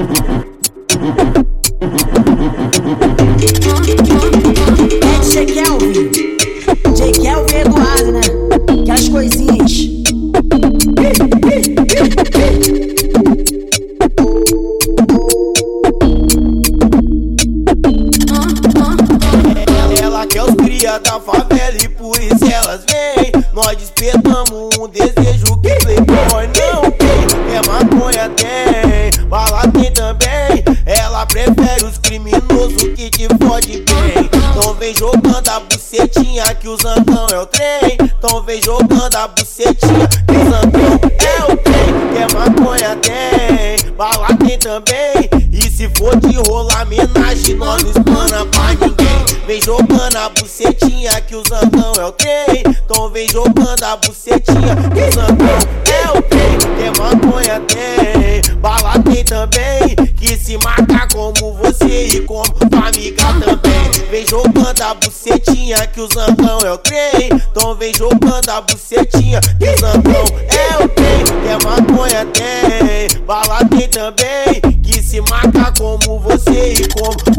É Kelvin, DJ Kelvin Eduardo, né? Aquelas coisinhas. Ela quer os cria da favela e por isso elas vêm. Nós despertamos um desejo que playboy não tem. É maconha tem, tem também. Ela prefere os criminosos que te fode bem. Então vem jogando a bucetinha que o zangão é o trem. Então vem jogando a bucetinha que o zangão é o trem. Que maconha tem, bala tem também. E se for de rolar homenagem, nós não espana pra ninguém. Vem jogando a bucetinha que o zangão é o trem. Então vem jogando a bucetinha que o zangão é o trem. Que maconha tem, se marca como você e como tua amiga também. Vem jogando a bucetinha que o zangão é o trem. Então vem jogando a bucetinha que o zangão é o trem. Que maconha tem, bala tem também. Que se marca como você e como.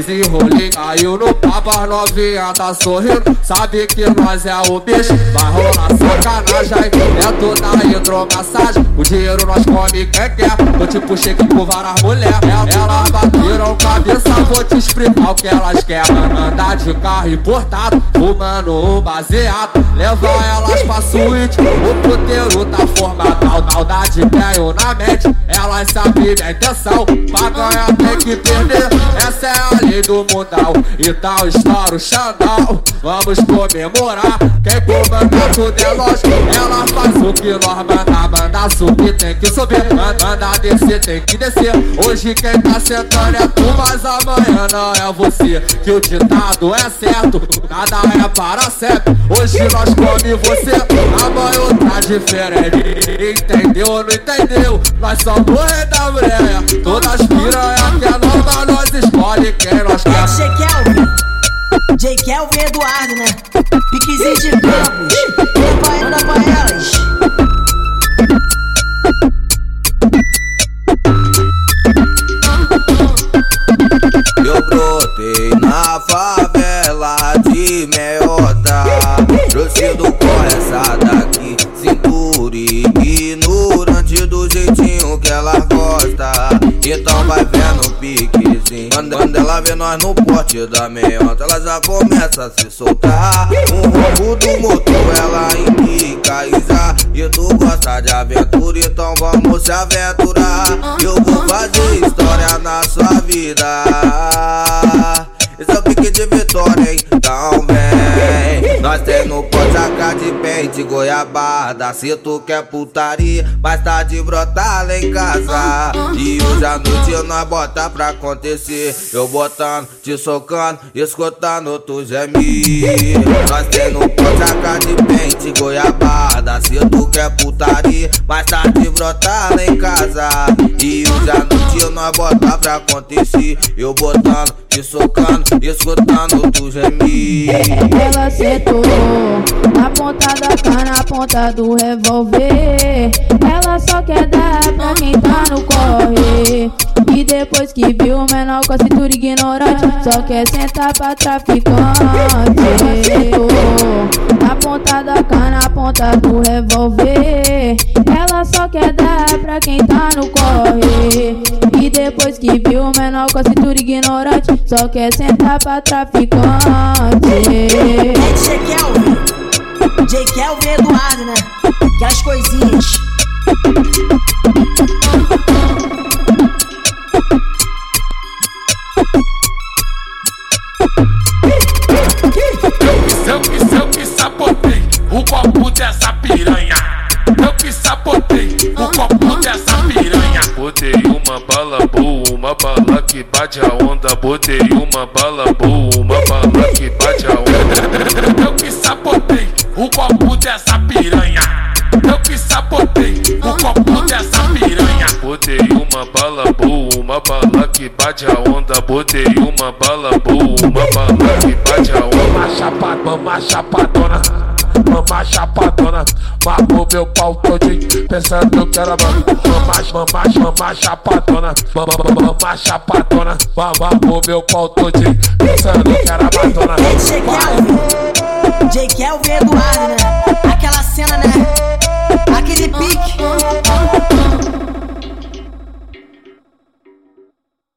Desenrolei, caiu no papo, as novinha tá sorrindo. Sabe que nós é o bicho, vai rolar sacanagem. É toda hidromassagem, o dinheiro nós come quem quer. Eu te puxei que por várias mulher Elas bateram cabeça, vou te explicar o que elas querem. Andar de carro importado, fumando um baseado. Leva elas pra suíte, o puteiro tá formado. A maldade tenho na mente, elas sabem minha intenção. Pra ganhar tem que perder, essa é a lei do mundão Então estoura o xandão, vamos comemorar. Quem comanda tudo é lógico, ela faz o que nós manda Manda subir tem que subir, manda descer tem que descer. Hoje quem tá sentando é tu, mas amanhã não é você. Que o ditado é certo, nada é para sempre. Hoje nós come você, amanhã outra diferente. Entendeu ou não entendeu? Nós somos o rei da breia Todas piranha que é nova, nós escolhe quem É DJ Kelvin, DJ Kelvin Eduardo, né? Piquezinho de campos. Manda pra, manda pra elas. Eu brotei na favela de meiota Trouxido com essa daqui piquezinho quando, quando ela vê nós no porte da meiota Ela já começa a se soltar. Um ronco do motor ela indica e já E tu gosta de aventura então vamos se aventurar. Eu vou fazer história na sua vida. Esse é o pique de vitória? Então vem. Nós tem de pente Goiabada Se tu quer putaria Mais tarde brotar lá em casa. E hoje à noite nós bota pra acontecer. Eu botando, te socando Escutando tu gemir Nós pote AK de pente Goiabada Se tu quer putaria Mais tarde brotar lá em casa. E hoje à noite nós bota pra acontecer Eu botando, te socando Escutando tu gemir Ela sentou na ponta da cana, na ponta do revólver. Ela só quer dar pra quem tá no corre. E depois que viu o menor com a cintura ignorante, só quer sentar pra traficante. Sentou na ponta da cana, na ponta do revólver. Ela só quer dar pra quem tá menor com a cintura ignorante, só quer sentar pra traficante. É DJ Kelvin, DJ Kelvin Eduardo, né? Aquelas coisinhas. Eu que, eu que sabotei o copo dessa piranha. Eu que sabotei o copo dessa piranha. Botei uma bala boa, uma bala que bate a onda. Botei uma bala boa, uma bala que bate a onda. Eu que sabotei o copo dessa piranha. Eu que sabotei o copo dessa piranha. Botei uma bala boa, uma bala que bate a onda. Botei uma bala boa, uma bala que bate a onda. Uma chapada, uma chapadona. Mama chapadona, mamou meu pau todinho, pensando que era mama, mama, mama, mama chapadona, mama, mama chapadona, mamou meu pau todinho, pensando que era madonna. J. Kelvin, J. Kelvin Eduardo?